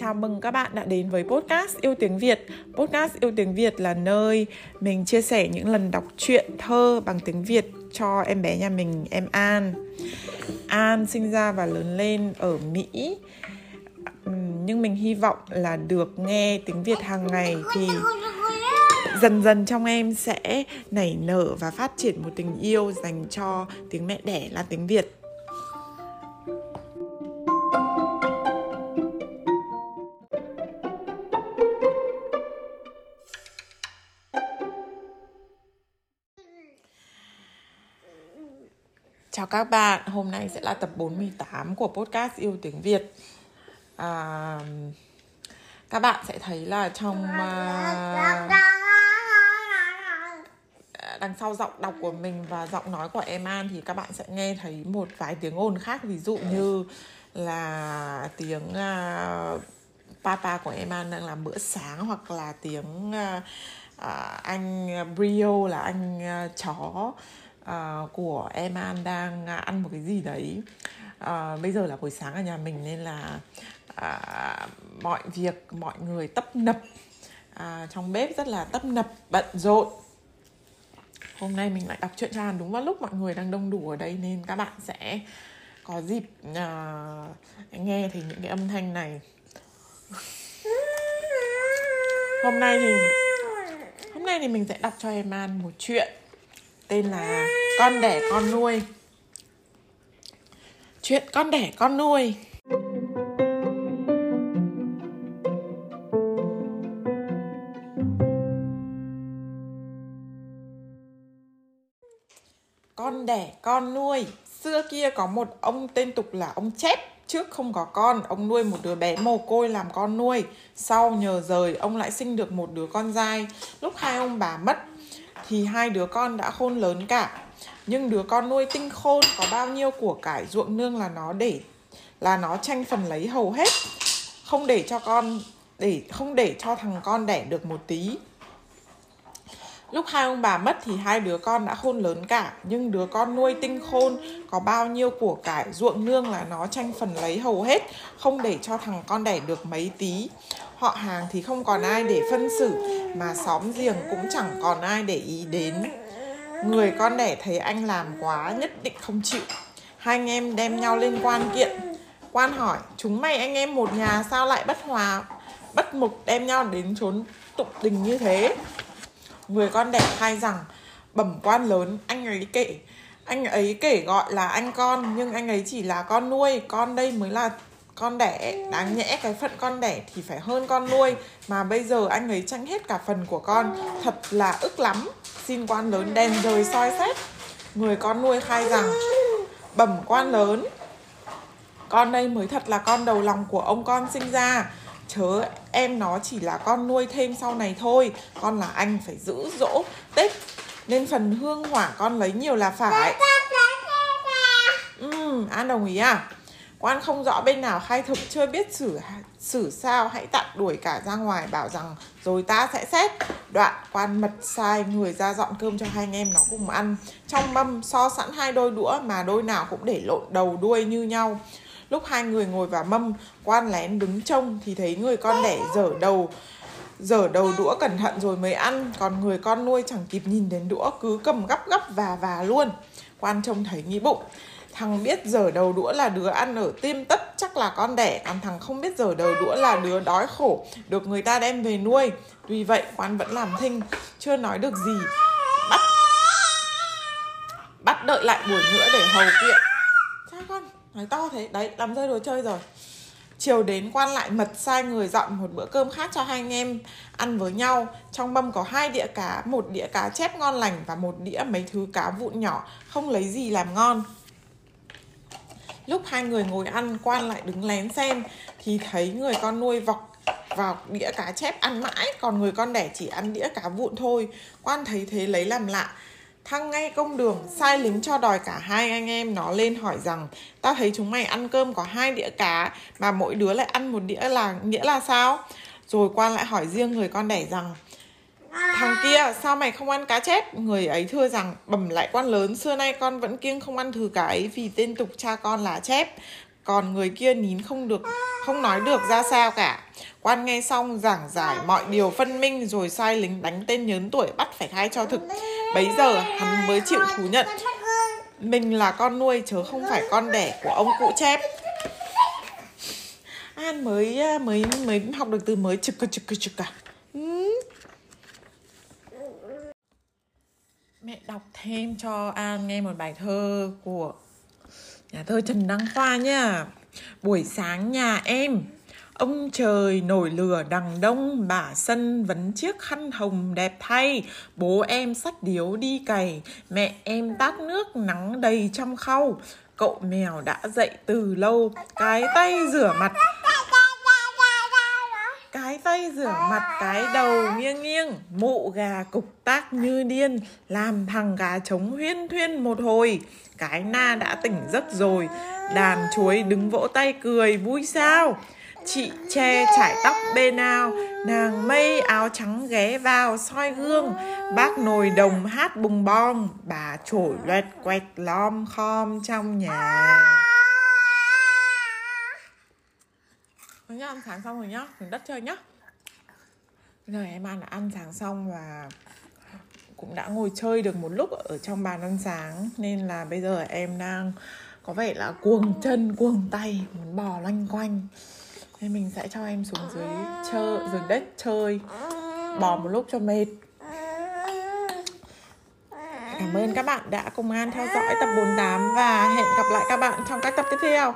Chào mừng các bạn đã đến với podcast Yêu Tiếng Việt. Podcast Yêu Tiếng Việt là nơi mình chia sẻ những lần đọc truyện thơ bằng tiếng Việt cho em bé nhà mình, em An. An sinh ra và lớn lên ở Mỹ. Nhưng mình hy vọng là được nghe tiếng Việt hàng ngày thì dần dần trong em sẽ nảy nở và phát triển một tình yêu dành cho tiếng mẹ đẻ là tiếng Việt. Chào các bạn, hôm nay sẽ là tập 48 của podcast Yêu Tiếng Việt. À, Các bạn sẽ thấy là trong uh, đằng sau giọng đọc của mình và giọng nói của em An thì các bạn sẽ nghe thấy một vài tiếng ồn khác. Ví dụ như là tiếng uh, papa của em An đang làm bữa sáng hoặc là tiếng uh, uh, anh ờ, Brio là anh uh, chó uh, của em An đang ăn một cái gì đấy. Uh, bây giờ là buổi sáng ở nhà mình nên là uh, mọi việc mọi người tấp nập. Uh, trong bếp rất là tấp nập bận rộn. Hôm nay mình lại đọc truyện cho đúng vào lúc mọi người đang đông đủ ở đây nên các bạn sẽ có dịp uh, nghe thấy những cái âm thanh này. Hôm nay thì nay thì mình sẽ đọc cho em An một chuyện, tên là con đẻ con nuôi. Chuyện con đẻ con nuôi. Con đẻ con nuôi. Xưa kia có một ông tên tục là ông chép trước không có con, ông nuôi một đứa bé mồ côi làm con nuôi. Sau nhờ rời, ông lại sinh được một đứa con dai. Lúc hai ông bà mất, thì hai đứa con đã khôn lớn cả. Nhưng đứa con nuôi tinh khôn có bao nhiêu của cải ruộng nương là nó để, là nó tranh phần lấy hầu hết. Không để cho con, để, không để cho thằng con đẻ được một tí. Lúc hai ông bà mất thì hai đứa con đã khôn lớn cả, Nhưng đứa con nuôi tinh khôn, Có bao nhiêu của cải ruộng nương là nó tranh phần lấy hầu hết, Không để cho thằng con đẻ được mấy tí. Họ hàng thì không còn ai để phân xử, Mà xóm giềng cũng chẳng còn ai để ý đến. Người con đẻ thấy anh làm quá nhất định không chịu. Hai anh em đem nhau lên quan kiện. Quan hỏi, Chúng mày anh em một nhà sao lại bất hòa, Bất mục đem nhau đến trốn tụng tình như thế? Người con đẻ khai rằng, Bẩm quan lớn, anh ấy kể, Anh ấy kể gọi là anh con, Nhưng anh ấy chỉ là con nuôi, Con đây mới là con đẻ. Đáng nhẽ cái phận con đẻ thì phải hơn con nuôi, mà bây giờ anh ấy tranh hết cả phần của con. Thật là ức lắm. Xin quan lớn đèn rời soi xét. Người con nuôi khai rằng, bẩm quan lớn, con đây mới thật là con đầu lòng của ông con sinh ra chớ em nó chỉ là con nuôi thêm sau này thôi. Con là anh phải giữ dỗ tết nên phần hương hỏa con lấy nhiều là phải. Ừ an đồng ý à? Quan không rõ bên nào khai thực chưa biết xử xử sao hãy tạm đuổi cả ra ngoài bảo rằng rồi ta sẽ xét. Đoạn quan mật sai người ra dọn cơm cho hai anh em nó cùng ăn. Trong mâm so sẵn hai đôi đũa mà đôi nào cũng để lộn đầu đuôi như nhau lúc hai người ngồi vào mâm, quan lén đứng trông thì thấy người con đẻ dở đầu dở đầu đũa cẩn thận rồi mới ăn. Còn người con nuôi chẳng kịp nhìn đến đũa, cứ cầm gấp gấp và và luôn. Quan trông thấy nghĩ bụng. Thằng biết dở đầu đũa là đứa ăn ở tim tất, chắc là con đẻ. Còn thằng không biết dở đầu đũa là đứa đói khổ, được người ta đem về nuôi. Tuy vậy, quan vẫn làm thinh, chưa nói được gì. Bắt bắt đợi lại buổi nữa để hầu kiện nói to thế. Đấy, làm rơi đồ chơi rồi. Chiều đến quan lại mật sai người dọn một bữa cơm khác cho hai anh em ăn với nhau. Trong mâm có hai đĩa cá, một đĩa cá chép ngon lành và một đĩa mấy thứ cá vụn nhỏ, không lấy gì làm ngon. Lúc hai người ngồi ăn, quan lại đứng lén xem thì thấy người con nuôi vọc vào đĩa cá chép ăn mãi, còn người con đẻ chỉ ăn đĩa cá vụn thôi. Quan thấy thế lấy làm lạ thăng ngay công đường, sai lính cho đòi cả hai anh em. Nó lên hỏi rằng, tao thấy chúng mày ăn cơm có hai đĩa cá, mà mỗi đứa lại ăn một đĩa là, nghĩa là sao? Rồi quan lại hỏi riêng người con đẻ rằng, Thằng kia, sao mày không ăn cá chép? Người ấy thưa rằng, bẩm lại quan lớn, Xưa nay con vẫn kiêng không ăn thứ cá ấy Vì tên tục cha con là chép. Còn người kia nín không được, không nói được ra sao cả. Quan nghe xong giảng giải mọi điều phân minh, rồi sai lính đánh tên nhớn tuổi bắt phải khai cho thực bấy giờ hắn mới chịu thú nhận. Mình là con nuôi chứ không phải con đẻ của ông cụ chép. An mới à, mới mới học được từ mới trực trực trực trực cả ừ. mẹ đọc thêm cho an nghe một bài thơ của nhà thơ trần đăng khoa nhá buổi sáng nhà em Ông trời nổi lửa đằng đông, Bà sân vấn chiếc khăn hồng đẹp thay. Bố em sách điếu đi cày, Mẹ em tát nước nắng đầy trong khâu. Cậu mèo đã dậy từ lâu, Cái tay rửa mặt. Cái tay rửa mặt cái đầu nghiêng nghiêng, mụ gà cục tác như điên, làm thằng gà trống huyên thuyên một hồi. Cái na đã tỉnh giấc rồi, đàn chuối đứng vỗ tay cười, vui sao? Chị che trải tóc bê nào Nàng mây áo trắng ghé vào soi gương. Bác nồi đồng hát bùng bong Bà trổi loẹt quẹt lom khom trong nhà. Thôi nhá, ăn sáng xong rồi nhá Mình đất chơi nhá. Rồi giờ em ăn là ăn sáng xong và cũng đã ngồi chơi được một lúc ở trong bàn ăn sáng. Nên là bây giờ em đang có vẻ là cuồng chân cuồng tay muốn bò loanh quanh thế mình sẽ cho em xuống dưới chơi dưới đất chơi bò một lúc cho mệt Cảm ơn các bạn đã cùng An theo dõi tập 48 và hẹn gặp lại các bạn trong các tập tiếp theo.